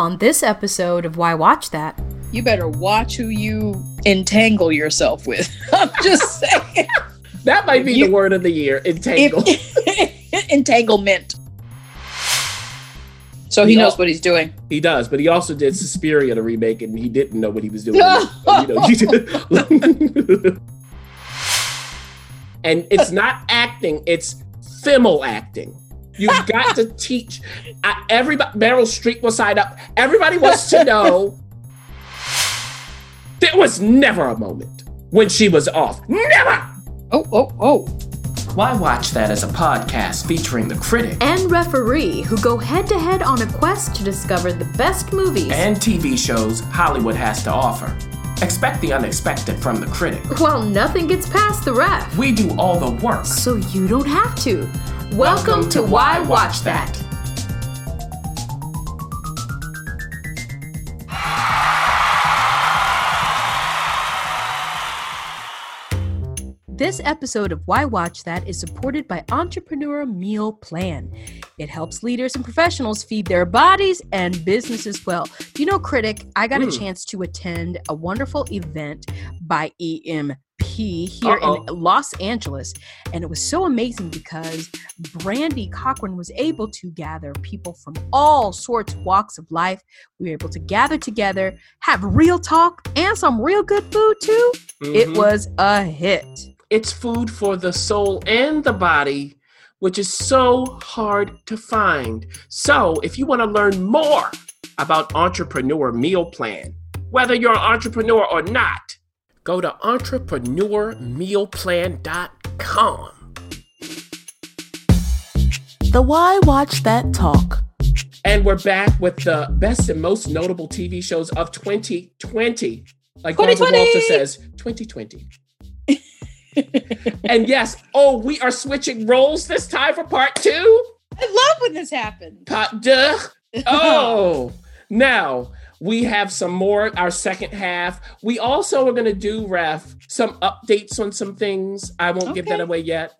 On this episode of Why Watch That, You better watch who you entangle yourself with. I'm just saying. That might be You- the word of the year. Entangle. Entanglement. So he We knows all- what he's doing. he does, but he also did Suspiria the remake, and he didn't know what he was doing. You know, he- and it's not acting; it's female acting. You've got to teach I, everybody. Meryl Streep will sign up. Everybody wants to know. There was never a moment when she was off. Never. Oh, oh, oh. Why watch that as a podcast featuring the critic and referee who go head to head on a quest to discover the best movies and TV shows Hollywood has to offer? Expect the unexpected from the critic. while nothing gets past the ref. We do all the work. So you don't have to. Welcome, to Why Watch That. This episode of Why Watch That is supported by Entrepreneur Meal Plan. It helps leaders and professionals feed their bodies and businesses well. You know, Critic, I got a Mm. chance to attend a wonderful event by EMP here Uh-oh. in Los Angeles. And it was so amazing because Brandy Cochran was able to gather people from all sorts walks of life. We were able to gather together, have real talk, and some real good food too. It Mhm. was a hit. It's food for the soul and the body, which is so hard to find. So, if you want to learn more about Entrepreneur Meal Plan, whether you're an entrepreneur or not, go to entrepreneurmealplan.com. The Why Watch That Talk. And we're back with the best and most notable TV shows of 2020. Like Barbara 2020. Walter says, 2020. and yes, oh, we are switching roles this time for part two. I love when this happens. Part deux. Oh, now we have some more, our second half. We also are going to do, Ref, some updates on some things. I won't give that away yet.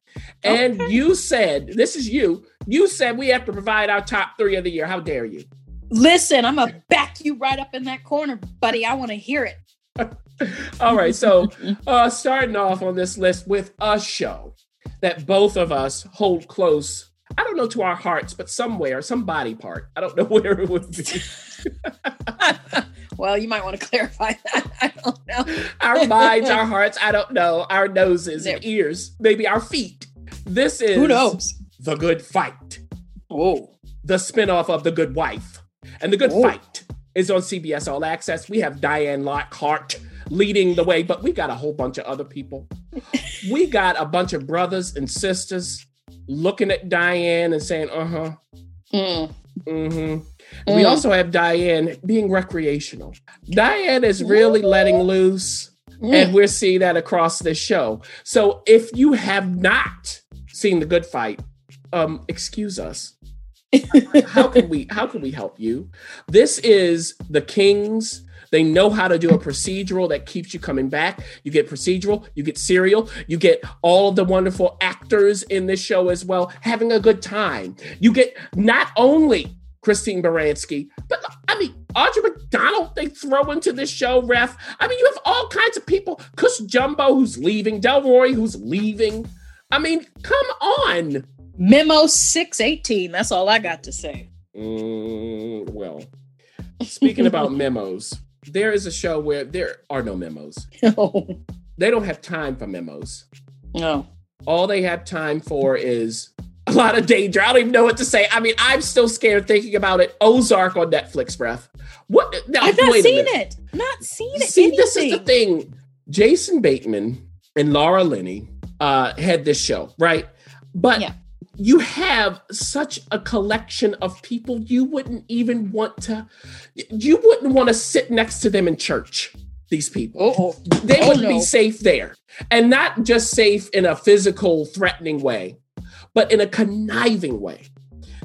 And Okay. you said, this is you, you said we have to provide our top three of the year. How dare you? Listen, I'm gonna back you right up in that corner, buddy. I want to hear it. All right, so uh, starting off on this list with a show that both of us hold close. I don't know to our hearts, but somewhere, some body part. I don't know where it would be. well, you might want to clarify that. I don't know. our minds, our hearts. I don't know. Our noses and ears, maybe our feet. This is Who knows? the Good Fight, Oh, the spinoff of The Good Wife, and The Good Oh. Fight is on CBS All Access. We have Diane Lockhart leading the way, but we got a whole bunch of other people. we got a bunch of brothers and sisters looking at Diane and saying, "Uh huh." Mm. Mm-hmm. We Mm. also have Diane being recreational. Diane is really letting loose, Mm. and we're seeing that across this show. So if you have not seen the good fight, um, excuse us. how can we how can we help you? This is the Kings. They know how to do a procedural that keeps you coming back. You get procedural, you get serial, you get all of the wonderful actors in this show as well, having a good time. You get not only Christine Baranski, but I mean Audra McDonald. They throw into this show, ref. I mean, you have all kinds of people. Cush Jumbo, who's leaving, Delroy, who's leaving. I mean, come on. Memo 618. That's all I got to say. Mm, well, speaking about memos, there is a show where there are no memos. Oh, They don't have time for memos. no. All they have time for is a lot of danger. I don't even know what to say. I mean, I'm still scared thinking about it. Ozark on Netflix, breath. What? Now, I've not seen it. Not seen it. See, this is the thing. Jason Bateman and Laura Linney uh, had this show, right? But Yeah. You have such a collection of people you wouldn't even want to, you wouldn't want to sit next to them in church. These people, Oh, oh. they oh, wouldn't no. be safe there, and not just safe in a physical, threatening way, but in a conniving way.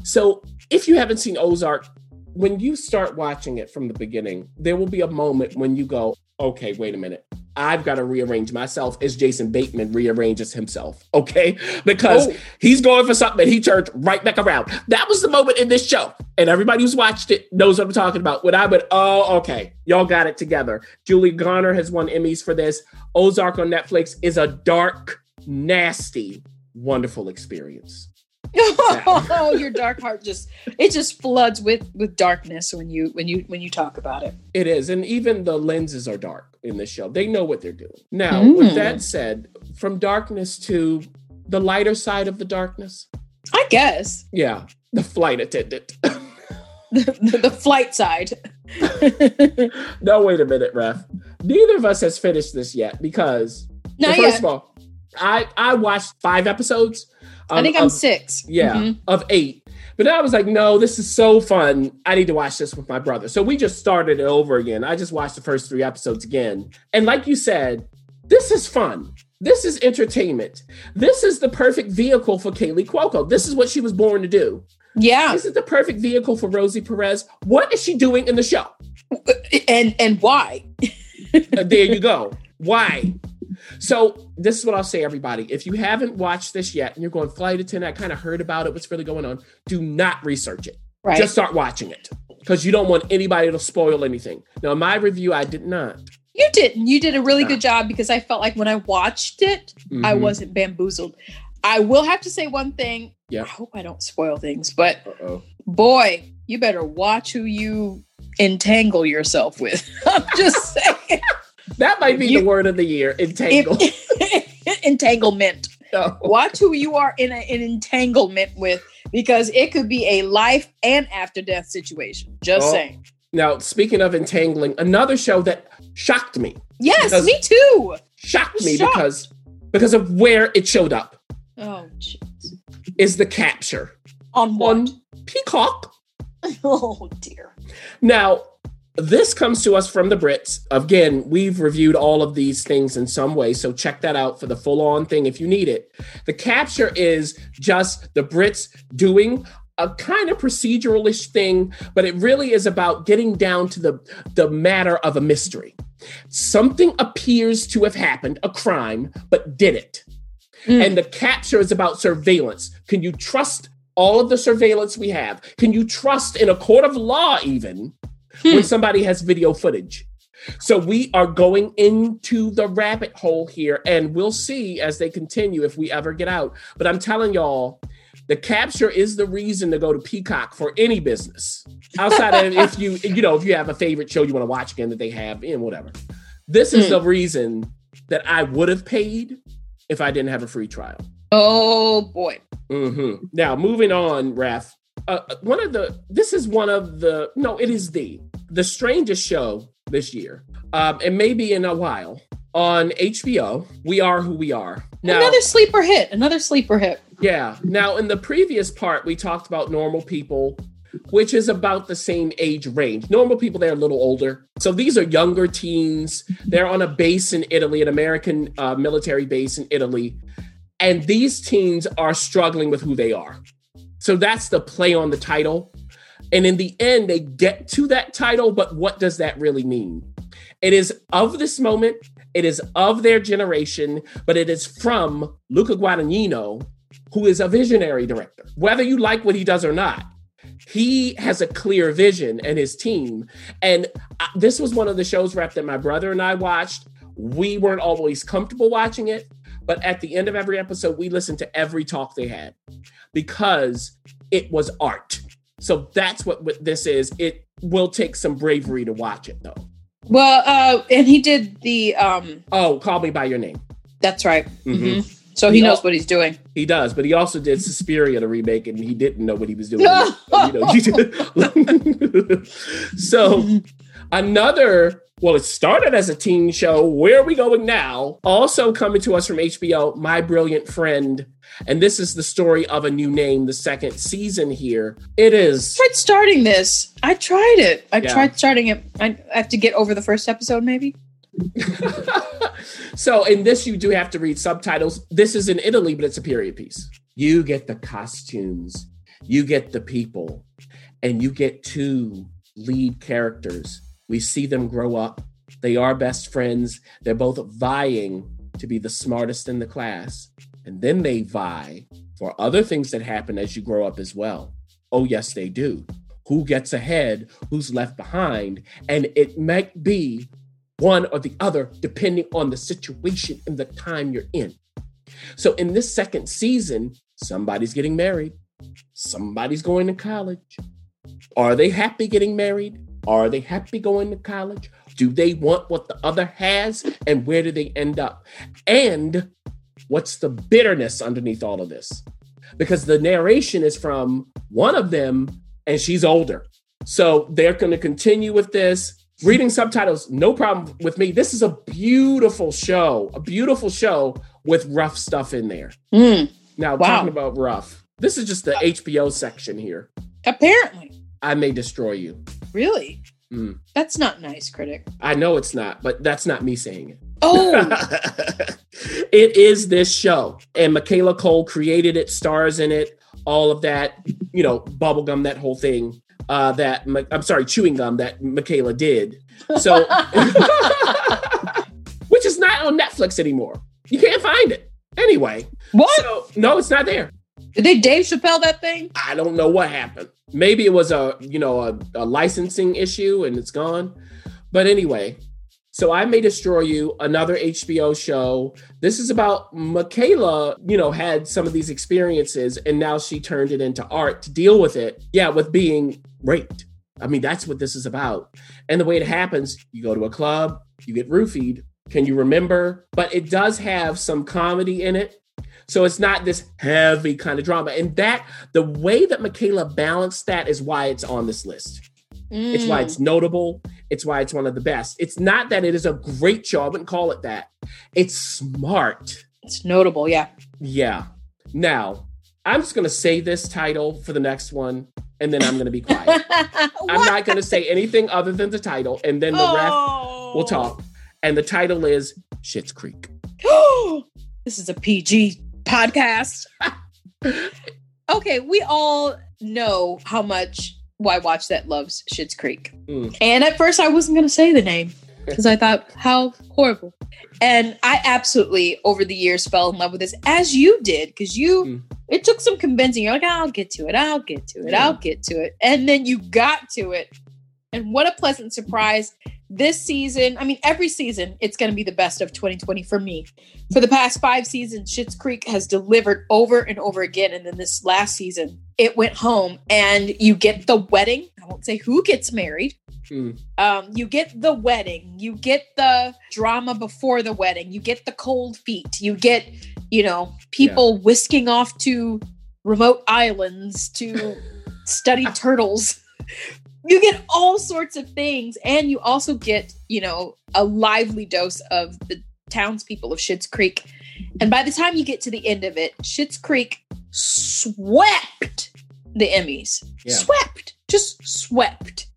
So, if you haven't seen Ozark, when you start watching it from the beginning, there will be a moment when you go, okay, wait a minute. I've got to rearrange myself as Jason Bateman rearranges himself. Okay. Because Oh. he's going for something and he turned right back around. That was the moment in this show. And everybody who's watched it knows what I'm talking about. When I went, oh, okay, y'all got it together. Julia Garner has won Emmys for this. Ozark on Netflix is a dark, nasty, wonderful experience. oh, your dark heart just it just floods with with darkness when you when you when you talk about it. It is. And even the lenses are dark in this show. They know what they're doing. Now, Mm. with that said, from darkness to the lighter side of the darkness, I guess yeah, the flight attendant. the, the, flight side. no, wait a minute, Ref. Neither of us has finished this yet because, well, first yet. of all, I, I watched five episodes. I think I'm of- six. Yeah, Mhm. of eight. But I was like, no, this is so fun. I need to watch this with my brother. So we just started it over again. I just watched the first three episodes again. And like you said, this is fun. This is entertainment. This is the perfect vehicle for Kaley Cuoco. This is what she was born to do. Yeah, This is the perfect vehicle for Rosie Perez. What is she doing in the show? and and why? Uh, there you go. Why? So this is what I'll say, everybody. If you haven't watched this yet and you're going flight attendant, I kind of heard about it. What's really going on? Do not research it. Right. Just start watching it because you don't want anybody to spoil anything. Now, in my review, I did not. you didn't. You did a really good job because I felt like when I watched it, I Mhm. wasn't bamboozled. I will have to say one thing. Yeah. I hope I don't spoil things, but Uh-oh. boy, you better watch who you entangle yourself with. I'm just saying. That might be You- the word of the year. Entangle. Entanglement. No. Watch who you are in a, an entanglement with because it could be a life and after death situation. Just Oh. saying. Now, speaking of entangling, another show that shocked me, Yes, me too. shocked me Shocked. because because of where it showed up Oh, jeez. is the capture On what? on Peacock. Oh dear. Now, this comes to us from the Brits. Again, we've reviewed all of these things in some way, so check that out for the full on thing if you need it. The capture is just the Brits doing a kind of proceduralish thing, but it really is about getting down to the, the matter of a mystery. Something appears to have happened, a crime, but did it? Mm. And the capture is about surveillance. Can you trust all of the surveillance we have? Can you trust in a court of law, even when somebody has video footage? So we are going into the rabbit hole here, and we'll see as they continue if we ever get out. But I'm telling y'all, the capture is the reason to go to Peacock for any business. Outside of if you, you know, if you have a favorite show you want to watch again that they have, and whatever. This is Hmm. the reason that I would have paid if I didn't have a free trial. Oh boy. hmm Now, moving on, Raf. Uh, one of the this is one of the no, it is the the strangest show this year, um, and maybe in a while on HBO. We are who we are. Now, Another sleeper hit. Another sleeper hit. yeah. Now, in the previous part, we talked about normal people, which is about the same age range. Normal people, they're a little older. So these are younger teens. They're on a base in Italy, an American uh, military base in Italy. And these teens are struggling with who they are. So that's the play on the title. And in the end, they get to that title, but what does that really mean? It is of this moment, it is of their generation, but it is from Luca Guadagnino, who is a visionary director. Whether you like what he does or not, he has a clear vision and his team. And this was one of the shows rep that my brother and I watched. We weren't always comfortable watching it, but at the end of every episode, we listened to every talk they had because it was art. So that's what, what this is. It will take some bravery to watch it, though. Well, uh, and he did the um Oh, call me by your name. that's right. Mhm. Mhm. So he He knows al- what he's doing. He does, but he also did Suspiria the remake, and he didn't know what he was doing. you know, so another. Well, it started as a teen show. Where are we going now? Also coming to us from HBO, My Brilliant Friend, and this is the story of a new name. The second season here. It is. tried starting this. I tried it. I Yeah. tried starting it. I I have to get over the first episode, maybe. so in this, you do have to read subtitles. This is in Italy, but it's a period piece. You get the costumes, you get the people, and you get two lead characters. We see them grow up. They are best friends. They're both vying to be the smartest in the class. And then they vie for other things that happen as you grow up as well. Oh, yes, they do. Who gets ahead? Who's left behind? And it might be one or the other, depending on the situation and the time you're in. So, in this second season, somebody's getting married, somebody's going to college. Are they happy getting married? Are they happy going to college? Do they want what the other has? And where do they end up? And what's the bitterness underneath all of this? Because the narration is from one of them, and she's older. So they're going to continue with this. Reading subtitles, no problem with me. This is a beautiful show, a beautiful show with rough stuff in there. Mm, Now, Wow. talking about rough, this is just the HBO section here. apparently. I may destroy you. Really? Mm. That's not nice, critic. I know it's not, but that's not me saying it. Oh, it is this show. And Michaela Coel created it, stars in it, all of that, you know, bubblegum, that whole thing. Uh, that I'm sorry, chewing gum that Michaela did. So, which is not on Netflix anymore. You can't find it. Anyway, what? so no, it's not there. Did they Dave Chappelle that thing? I don't know what happened. Maybe it was a you know a, a licensing issue and it's gone. But anyway, so I may destroy you. Another HBO show. This is about Michaela. You know, had some of these experiences and now she turned it into art to deal with it. Yeah, with being raped. I mean, that's what this is about. And the way it happens, you go to a club, you get roofied. Can you remember? But it does have some comedy in it. So it's not this heavy kind of drama. And that, the way that Michaela balanced that is why it's on this list. It's why Mm. it's notable. It's why it's one of the best. It's not that it is a great show. I wouldn't call it that. It's smart. It's notable, yeah. Yeah. Now, I'm just going to say this title for the next one, and then I'm going to be quiet. I'm not going to say anything other than the title, and then the rest Oh. we'll talk. And the title is Shit's Creek. this is a PG podcast. okay, we all know how much Why Watch That loves Schitt's Creek. Mm. And at first, I wasn't going to say the name because I thought, how horrible. And I absolutely, over the years, fell in love with this, as you did, because you. Mm. It took some convincing. You're like, I'll get to it. I'll get to it. Yeah. I'll get to it. And then you got to it. And what a pleasant surprise. This season, I mean, every season, it's going to be the best of 2020 for me. For the past five seasons, Schitt's Creek has delivered over and over again. And then this last season, it went home and you get the wedding. I won't say who gets married. Mm. Um, you get the wedding, you get the drama before the wedding, you get the cold feet, you get, you know, people whisking off to remote islands to study turtles. You get all sorts of things, and you also get, you know, a lively dose of the townspeople of Schitt's Creek. And by the time you get to the end of it, Schitt's Creek swept the Emmys. Yeah. Swept, just swept.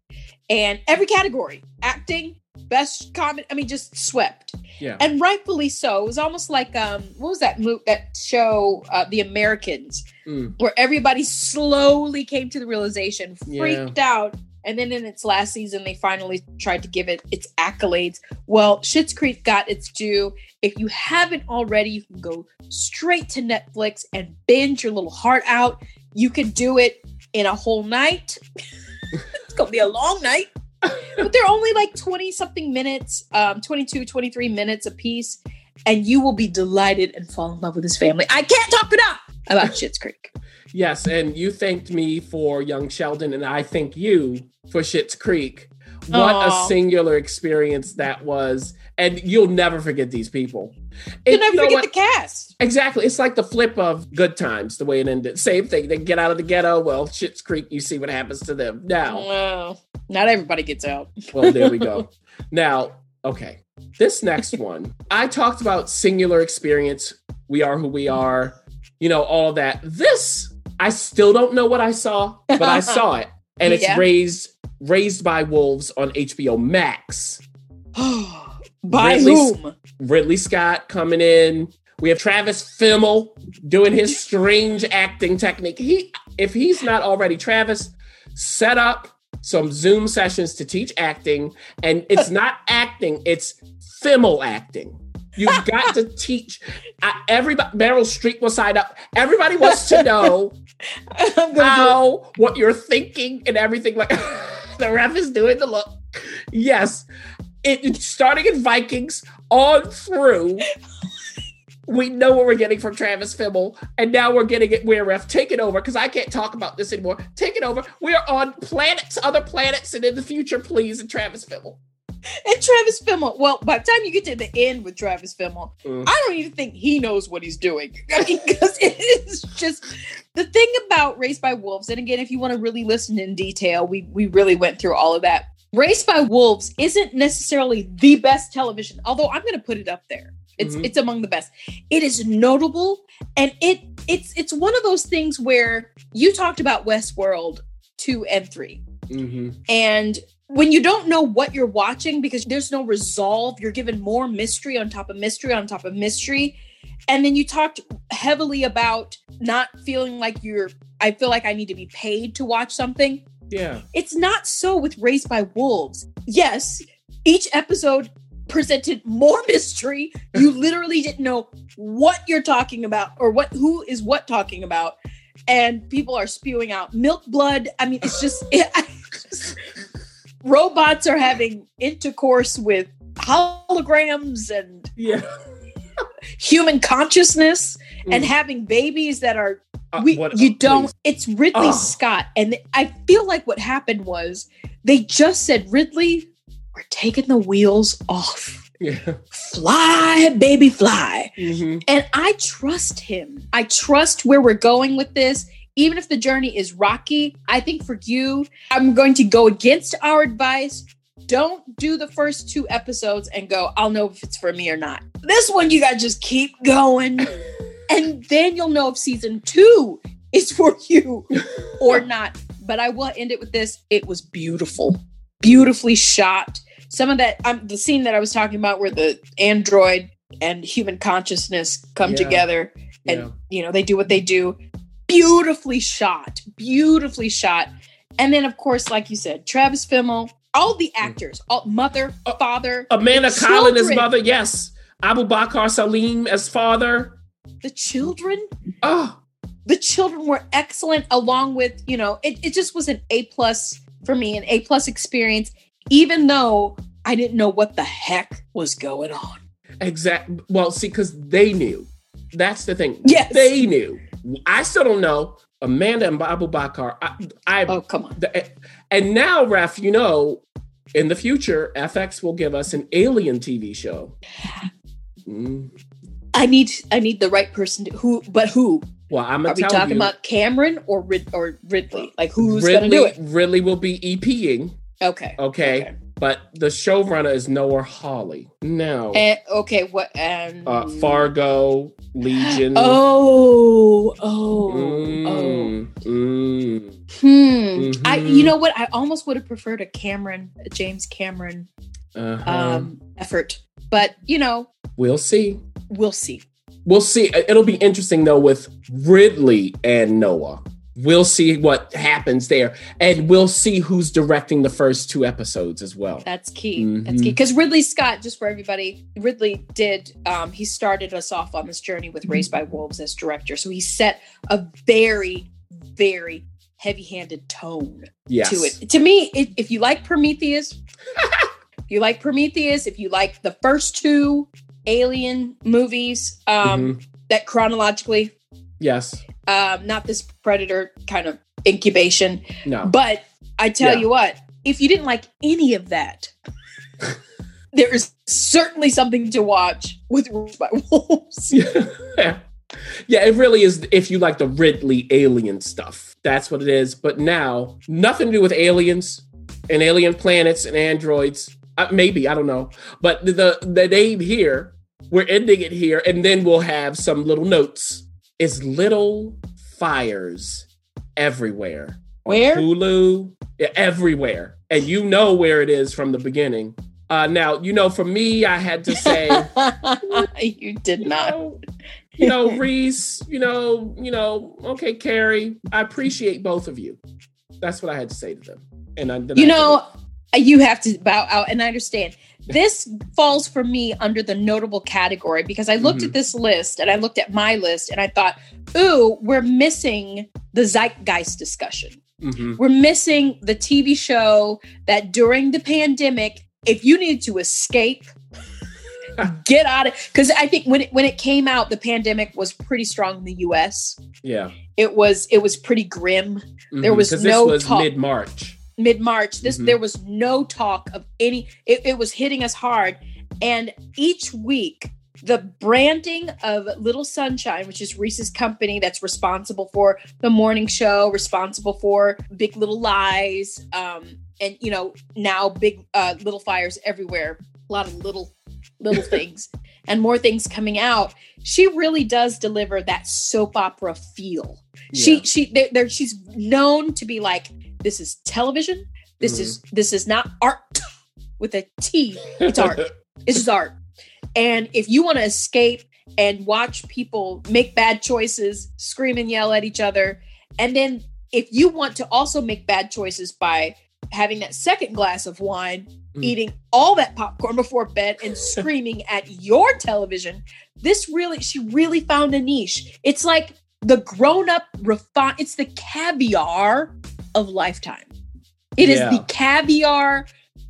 And every category acting, best comedy, I mean, just swept. Yeah. And rightfully so. It was almost like, um, what was that mo- that show, uh, The Americans, Mm. where everybody slowly came to the realization, Yeah. freaked out. And then in its last season, they finally tried to give it its accolades. Well, Schitt's Creek got its due. If you haven't already, you can go straight to Netflix and binge your little heart out. You can do it in a whole night. it's going to be a long night. but they're only like 20 something minutes, um, 22, 23 minutes a piece. And you will be delighted and fall in love with this family. I can't talk enough about Schitt's Creek. Yes, and you thanked me for Young Sheldon, and I thank you for Schitt's Creek. What Aw. a singular experience that was, and you'll never forget these people. You It- never you know forget what? the cast. Exactly, it's like the flip of Good Times, the way it ended. Same thing. They get out of the ghetto. Well, Schitt's Creek. You see what happens to them now. Well, not everybody gets out. Well, there we go. now, okay, this next one, I talked about singular experience. We are who we are. You know all that. This, I still don't know what I saw, but I saw it, and it's Yeah. raised raised by wolves on HBO Max. By Ridley- whom? Ridley Scott coming in. We have Travis Fimmel doing his strange acting technique. He, if he's not already Travis, set up some Zoom sessions to teach acting, and it's not acting; it's Fimmel acting. You've got to teach uh, everybody. Meryl Streep will sign up. Everybody wants to know how what you're thinking and everything. Like the ref is doing the look. Yes, it, it's starting in Vikings on through. We know what we're getting from Travis Fimmel, and now we're getting it where ref take it over because I can't talk about this anymore. Take it over. We are on planets, other planets, and in the future, please, and Travis Fimmel. And Travis Fimmel. Well, by the time you get to the end with Travis Fimmel, Mm. I don't even think he knows what he's doing. I mean, because it is just the thing about Raised by Wolves. And again, if you want to really listen in detail, we we really went through all of that. Raised by Wolves isn't necessarily the best television, although I'm going to put it up there. It's Mhm. it's among the best. It is notable, and it it's it's one of those things where you talked about Westworld two and three. Mm-hmm. And when you don't know what you're watching because there's no resolve, you're given more mystery on top of mystery on top of mystery. And then you talked heavily about not feeling like you're, I feel like I need to be paid to watch something. Yeah. It's not so with Raised by Wolves. Yes, each episode presented more mystery. You literally didn't know what you're talking about or what who is what talking about. And people are spewing out milk blood. I mean, it's just, it, I just robots are having intercourse with holograms and Yeah. human consciousness and Mm. having babies that are Uh, we, what- you uh, don't please. it's ridley scott and i feel like what happened was they just said ridley we're taking the wheels off Yeah. fly baby fly Mhm. and i trust him i trust where we're going with this even if the journey is rocky i think for you i'm going to go against our advice don't do the first two episodes and go i'll know if it's for me or not this one you gotta just keep going and then you'll know if season two is for you or not. But I will end it with this: it was beautiful, beautifully shot. Some of that, um, the scene that I was talking about, where the android and human consciousness come Yeah. together, and Yeah. you know they do what they do. Beautifully shot, beautifully shot. And then, of course, like you said, Travis Fimmel, all the mm. actors, all mother, father, Amanda Collin as mother. Yes. Abu Bakar Salim as father. the children. Oh, the children were excellent along with you know it, it just was an a plus for me an a plus experience even though i didn't know what the heck was going on exact. Well, see, because they knew. That's the thing. Yes. They knew. I still don't know. Amanda and Abu Bakar. I, I oh come on the, and now, Ref, you know, in the future, FX will give us an alien TV show. Mm. i need i need the right person to who but who Well, I'm are we talking you, about cameron or Rid- or ridley like who's Ridley, gonna do it Ridley will be EPing. okay Okay. But the showrunner is Noah Hawley. Now, and, okay what and uh, Fargo, Legion. oh oh oh Mm, mm. hmm i Mhm. you know what i almost would have preferred a cameron a james cameron Uh-huh. um effort but you know we'll see. we'll see We'll see. It'll be interesting though with Ridley and Noah. We'll see what happens there, and we'll see who's directing the first two episodes as well. that's key that's Mhm. key because ridley scott just for everybody ridley did um he started us off on this journey with raised by wolves as director so he set a very very heavy-handed tone Yes. to it to me it, if you like prometheus if you like prometheus if you like the first two alien movies um Mhm. that chronologically Yes. um not this predator kind of incubation No. but I tell Yeah. you what, if you didn't like any of that, there is certainly something to watch with Raised by Wolves. yeah. Yeah, it really is. If you like the Ridley alien stuff, that's what it is. But now, nothing to do with aliens and alien planets and androids. Uh, maybe I don't know. But the, the the name here, we're ending it here, and then we'll have some little notes. Is little fires everywhere. Where? Hulu, yeah, everywhere, and you know where it is from the beginning. Uh, now, you know, for me, I had to say. you did you not. know, you know, Reese, you know, you know, okay, Carrie, I appreciate both of you. That's what I had to say to them. And I, You I- know, you have to bow out, and I understand. This falls for me under the notable category because I looked Mhm. at this list and I looked at my list and I thought, ooh, we're missing the zeitgeist discussion. Mhm. We're missing the TV show that during the pandemic, if you needed to escape, get out of because I think when it when it came out, the pandemic was pretty strong in the US. yeah. It was it was pretty grim. There Mhm. was no this was talk- mid March. Mid March, this Mhm. there was no talk of any. It, it was hitting us hard, and each week the branding of Little Sunshine, which is Reese's company that's responsible for the morning show, responsible for Big Little Lies, um, and you know now Big uh, Little Fires everywhere. A lot of little little things and more things coming out. She really does deliver that soap opera feel. She Yeah. she there there- she's known to be like this is television. This Mhm. is this is not art with a T. It's art. It's just art. And if you want to escape and watch people make bad choices, scream and yell at each other, and then if you want to also make bad choices by having that second glass of wine, Mm. eating all that popcorn before bed and screaming at your television, this really she really found a niche. It's like the grown-up refine it's the caviar of lifetime. It is Yeah. the caviar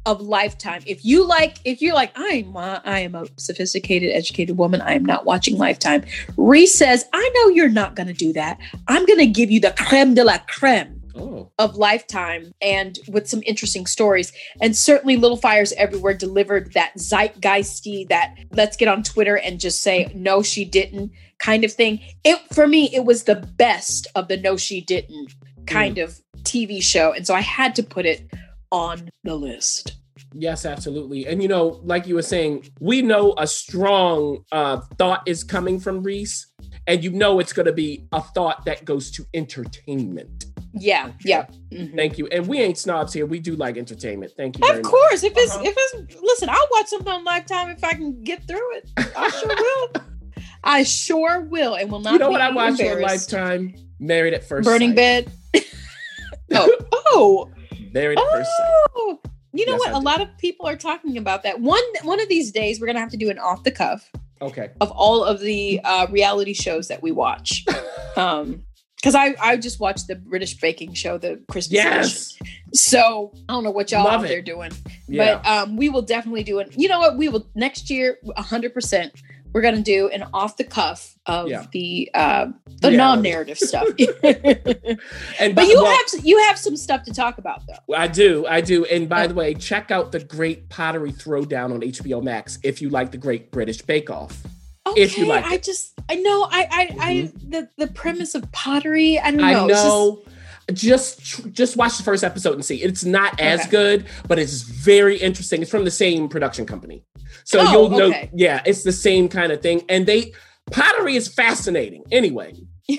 of lifetime. If you like, if you're like, I'm uh, I am a sophisticated, educated woman, I am not watching Lifetime. Reese says, I know you're not gonna do that. I'm gonna give you the creme de la creme oh. of Lifetime and with some interesting stories. And certainly Little Fires Everywhere delivered that zeitgeisty, that let's get on Twitter and just say, no, she didn't kind of thing. It for me, it was the best of the no, she didn't kind of TV show. And so I had to put it on the list. Yes, absolutely. And you know, like you were saying, we know a strong uh, thought is coming from Reese, and you know it's going to be a thought that goes to entertainment. Yeah, yeah. Mhm. Thank you. And we ain't snobs here. We do like entertainment. Thank you. very Of much. course, if it's Uh-huh. if it's listen, I'll watch something on Lifetime if I can get through it. I sure will. I sure will, and will not. You know what I watched on. Lifetime? Married at First Burning Sight. Bed. Oh, First oh! You know Yes, what? I A do. lot of people are talking about that. One one of these days, we're gonna have to do an off the cuff Okay. of all of the uh, reality shows that we watch. Um, because I I just watched the British baking show, the Christmas edition. Yes. So I don't know what y'all Love out there doing. Yeah. But um, we will definitely do it. You know what? We will next year, hundred percent. We're gonna do an off the cuff of Yeah. the uh, the Reality. non narrative stuff. and but you well, have you have some stuff to talk about though. I do, I do. And by the way, check out the Great Pottery Throwdown on HBO Max if you like the Great British Bake Off. Okay, If you like I it. just I know I I, I the the premise of pottery. I don't know. I it's just- know. Just just watch the first episode and see. It's not as Okay. good, but it's very interesting. It's from the same production company, so Oh, you'll know. okay. Yeah, it's the same kind of thing. And they pottery is fascinating. Anyway,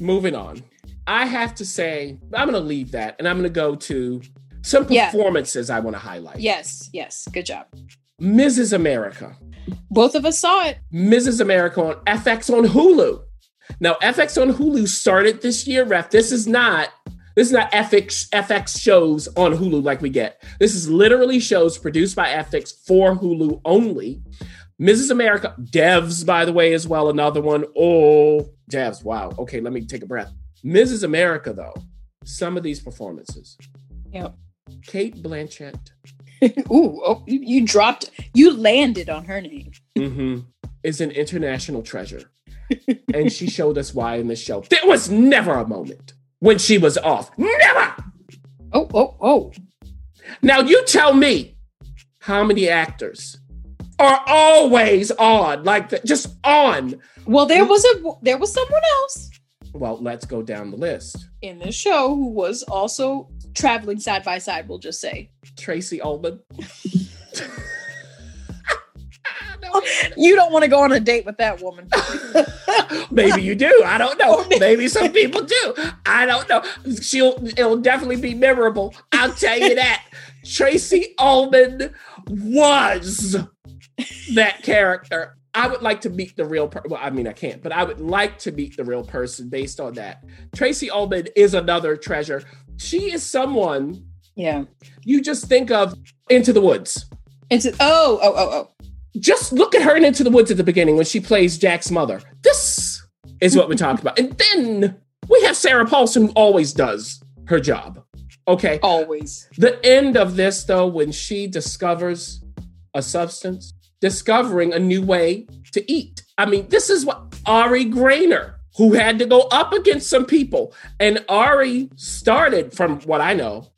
moving on. I have to say I'm going to leave that, and I'm going to go to some Yeah. performances I want to highlight. yes, yes, good job. Mrs. America. Both of us saw it. Mrs. America on FX on Hulu. Now, FX on Hulu started this year, ref. This is not this is not FX FX shows on Hulu like we get. This is literally shows produced by FX for Hulu only. Mrs. America, Devs, by the way, as well. Another one. Oh, Devs. Wow. Okay, let me take a breath. Mrs. America, though, some of these performances. Yep. Cate Blanchett Ooh, oh, you, dropped. You landed on her name. mhm, is an international treasure. And she showed us why in this show. There was never a moment when she was off. Never. Oh, oh, oh. Now you tell me how many actors are always on, like the, just on. Well, there was a there was someone else Well, let's go down the list. in this show who was also traveling side by side. We'll just say Tracey Ullman. you don't want to go on a date with that woman. Maybe you do. I don't know. Maybe some people do. I don't know. She'll it'll definitely be memorable. I'll tell you that. Tracey Ullman was that character. I would like to meet the real person. Well, I mean, I can't, but I would like to meet the real person based on that. Tracey Ullman is another treasure. she is someone Yeah. you just think of Into the Woods. So, oh, oh, oh, oh. Just look at her in Into the Woods at the beginning when she plays Jack's mother. This is what we're talking about. And then we have Sarah Paulson who always does her job. Okay. Always. The end of this, though, when she discovers a substance, discovering a new way to eat. I mean, this is what Ari Graynor, who had to go up against some people, and Ari started, from what I know,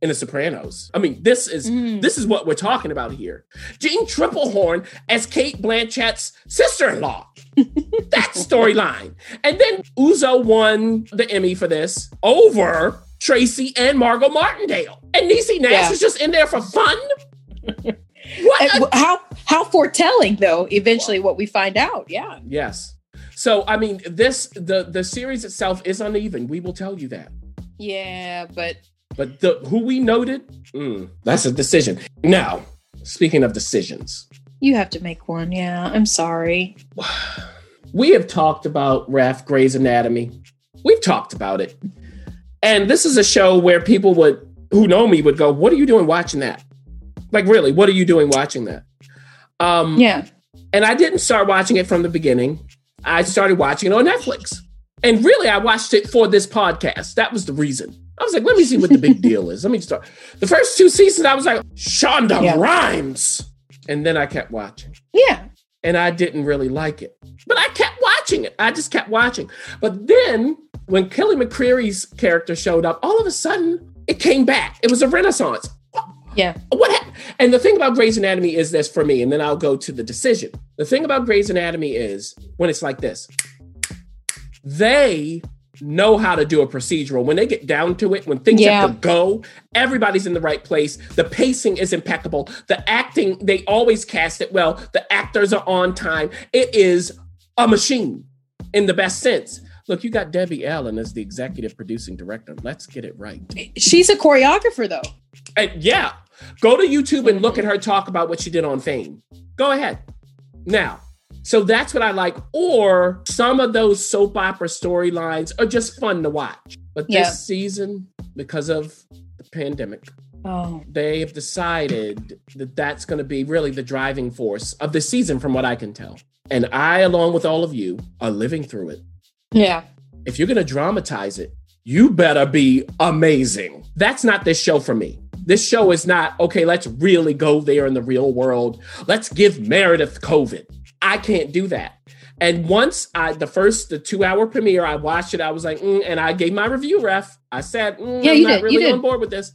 in The Sopranos. I mean, this is Mm. this is what we're talking about here. Jeanne Tripplehorn as Cate Blanchett's sister-in-law. that storyline. And then Uzo won the Emmy for this over Tracey and Margo Martindale. And Niecy Nash Yeah. is just in there for fun. what? A- how how foretelling though? Eventually, what we find out. Yeah. yes. So I mean, this the the series itself is uneven. We will tell you that. Yeah, but But the who we noted, mm, that's a decision. Now, speaking of decisions, you have to make one. Yeah. I'm sorry. we have talked about Raf Grey's Anatomy. We've talked about it. And this is a show where people would who know me would go, What are you doing watching that? Like really, what are you doing watching that? Um Yeah. and I didn't start watching it from the beginning. I started watching it on Netflix. And really I watched it for this podcast. That was the reason. I was like, let me see what the big deal is. Let me start. The first two seasons, I was like, Shonda Yeah. Rhimes. And then I kept watching Yeah. and I didn't really like it. But I kept watching it. I just kept watching. But then when Kelly McCreary's character showed up, all of a sudden it came back. It was a renaissance. Yeah. What hap- and the thing about Grey's Anatomy is this for me, and then I'll go to the decision. The thing about Grey's Anatomy is when it's like this, they know how to do a procedural. When they get down to it, when things Yeah. have to go, everybody's in the right place. The pacing is impeccable. The acting, they always cast it well. The actors are on time. It is a machine in the best sense. Look, you got Debbie Allen as the executive producing director. Let's get it right. She's a choreographer though. And yeah, go to YouTube and look at her talk about what she did on Fame. Go ahead. Now, so that's what I like. Or some of those soap opera storylines are just fun to watch. But this season, because of the pandemic, Oh. they have decided that that's going to be really the driving force of the season, from what I can tell. And I, along with all of you, are living through it Yeah. if you're going to dramatize it, you better be amazing. That's not this show for me. This show is not, okay, let's really go there in the real world. Let's give Meredith COVID. I can't do that. And once I, the first, the two hour premiere, I watched it, I was like, mm, and I gave my review, ref. I said, mm, Yeah, I'm you not did, really on board with this.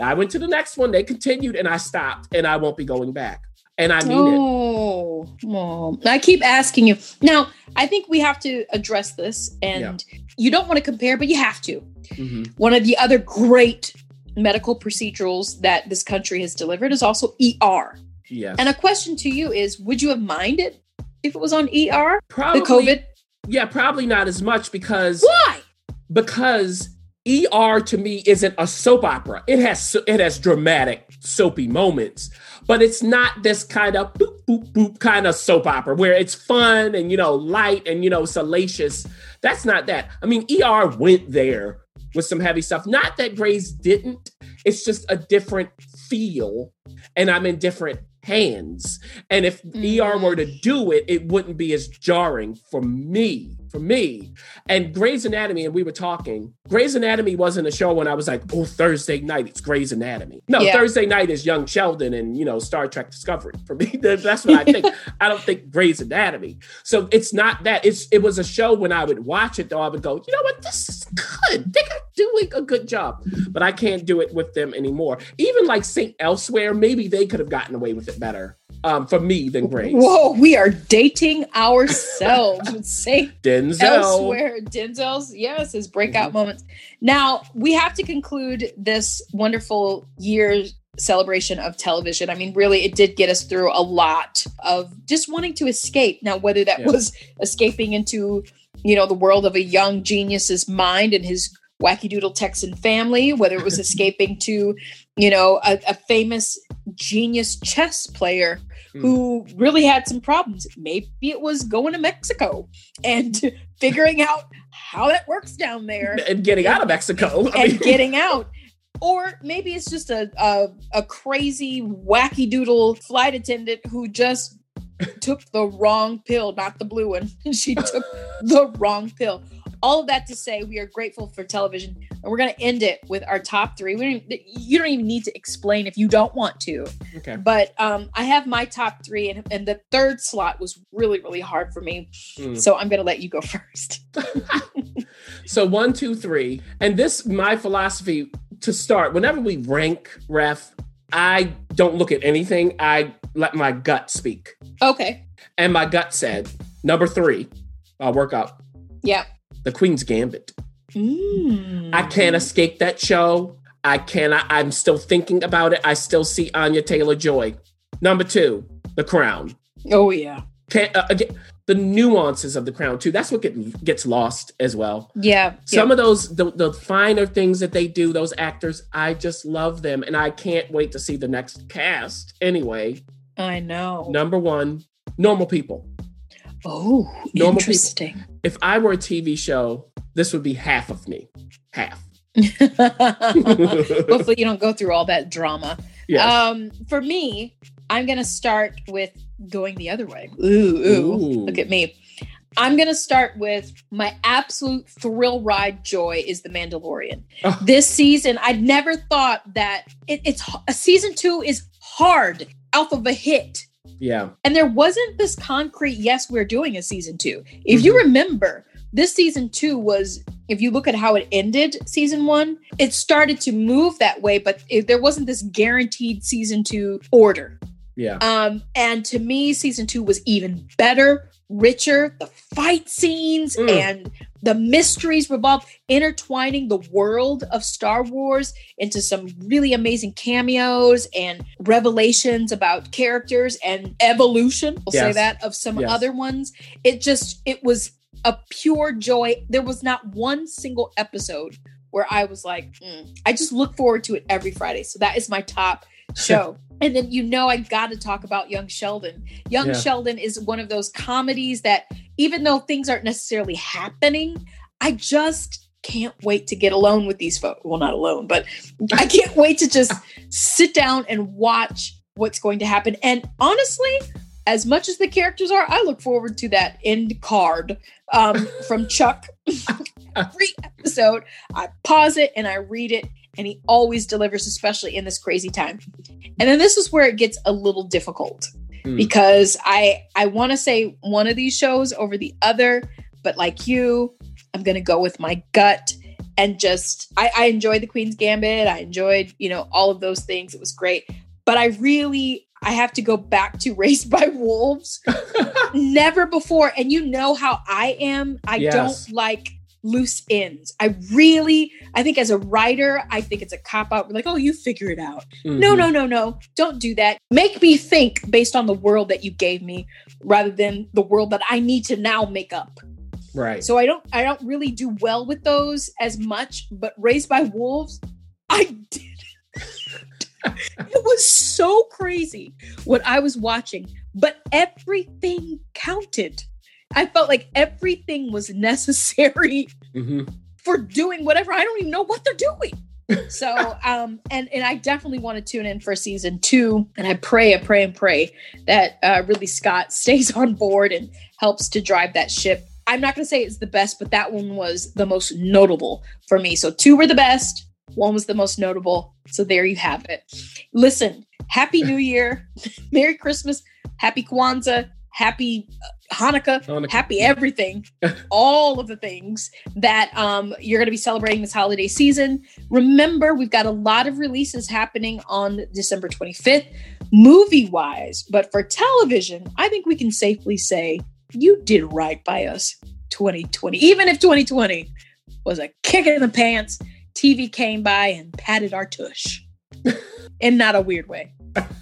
I went to the next one, they continued, and I stopped, and I won't be going back. And I mean it. oh, oh. I keep asking you. Now, I think we have to address this, and you don't want to compare, but you have to. Mhm. One of the other great medical procedurals that this country has delivered is also ER. Yes. And a question to you is Would you have minded if it was on ER? probably, The COVID? Yeah, probably not as much because Why? because ER to me isn't a soap opera. It has it has dramatic soapy moments, but it's not this kind of boop boop boop kind of soap opera where it's fun and you know light and you know salacious. That's not that. I mean, ER went there with some heavy stuff. Not that Grey's didn't. It's just a different feel, and I'm in different hands. And if ER were to do it, it wouldn't be as jarring for me. For me, and Grey's Anatomy, and we were talking. Grey's Anatomy wasn't a show when I was like, "Oh, Thursday night, it's Grey's Anatomy." No, Yeah. Thursday night is Young Sheldon and you know Star Trek Discovery. For me, that's what I think. I don't think Grey's Anatomy. So it's not that. It's it was a show when I would watch it though. I would go, you know what, this is good. They're doing a good job, but I can't do it with them anymore. Even like Saint Elsewhere, maybe they could have gotten away with it better um, for me than Grey's. Whoa, we are dating ourselves Say Denzel. elsewhere. Denzel's, yes, his breakout Mhm. moments. Now, we have to conclude this wonderful year celebration of television. I mean, really, it did get us through a lot of just wanting to escape. Now, whether that Yeah. was escaping into, you know, the world of a young genius's mind and his wacky doodle Texan family, whether it was escaping to, you know, a, a famous genius chess player Hmm. who really had some problems. Maybe it was going to Mexico and figuring out how that works down there And getting out of Mexico. And getting out. Or maybe it's just a, a a crazy wacky doodle flight attendant who just took the wrong pill, not the blue one. she took the wrong pill. All of that to say, we are grateful for television, and we're going to end it with our top three. We don't, even- you don't even need to explain if you don't want to, okay. but um, I have my top three, and, and the third slot was really, really hard for me. Mm. So I'm going to let you go first. So one, two, three, and this my philosophy to start. Whenever we rank ref, I don't look at anything. I let my gut speak, Okay. and my gut said number three. I'll work up Yeah. The Queen's Gambit. Mm. I can't escape that show. I cannot. I'm still thinking about it. I still see Anya Taylor Joy. Number two, The Crown. Oh yeah. Can't, uh, again, the nuances of The Crown too. That's what get, gets lost as well. Yeah. Some of those, the, the finer things that they do, those actors, I just love them, and I can't wait to see the next cast. Anyway. I know. number one, normal people. Oh, Normal interesting. If I were a TV show, this would be half of me. Half. Hopefully, you don't go through all that drama. Yes. Um, for me, I'm gonna start with going the other way. Ooh, ooh, Ooh. look at me. I'm gonna start with my absolute thrill ride joy is the Mandalorian. Oh. This season, I would never thought that it, it's a season two is hard off of a hit. Yeah. And there wasn't this concrete, yes, we're doing a season two. If you remember, this season two was, if you look at how it ended season one, it started to move that way, but it, there wasn't this guaranteed season two order. Yeah. Um, and to me, season two was even better, richer. The fight scenes Mm. and the mysteries revolve intertwining the world of Star Wars into some really amazing cameos and revelations about characters and evolution. We'll say that of some Yes. other ones. It just, it was a pure joy. There was not one single episode where I was like, "Mm." I just look forward to it every Friday. So that is my top show. and then you know I got to talk about Young Sheldon. Young Yeah. Sheldon is one of those comedies that even though things aren't necessarily happening, I just can't wait to get alone with these folks. Well, not alone, but I can't wait to just sit down and watch what's going to happen. And honestly, as much as the characters are, I look forward to that end card um, from Chuck. Every episode, I pause it and I read it, and he always delivers, especially in this crazy time. And then this is where it gets a little difficult Hmm. because I I want to say one of these shows over the other, but like you, I'm gonna go with my gut and just I, I enjoyed the Queen's Gambit. I enjoyed you know all of those things. It was great, but I really I have to go back to Raised by Wolves. Never before, and you know how I am. I Yes. don't like loose ends. I really, I think as a writer, I think it's a cop out. We're like, oh, you figure it out. No, Mhm. no, no, no. Don't do that. Make me think based on the world that you gave me rather than the world that I need to now make up. Right. So I don't I don't really do well with those as much, but Raised by Wolves, I did. it was so crazy what I was watching, but everything counted. I felt like everything was necessary Mhm. for doing whatever. I don't even know what they're doing. so um and and I definitely want to tune in for season two. And I pray, I pray, and pray that uh Ridley Scott stays on board and helps to drive that ship. I'm not gonna say it's the best, but that one was the most notable for me. So two were the best, one was the most notable. So there you have it. Listen, happy new year, Merry Christmas, happy Kwanzaa, happy uh, Hanukkah, Hanukkah. happy everything, all of the things that um, you're going to be celebrating this holiday season. Remember, we've got a lot of releases happening on December 25th, movie wise, but for television, I think we can safely say you did right by us 2020. Even if 2020 was a kick in the pants, TV came by and patted our tush in not a weird way.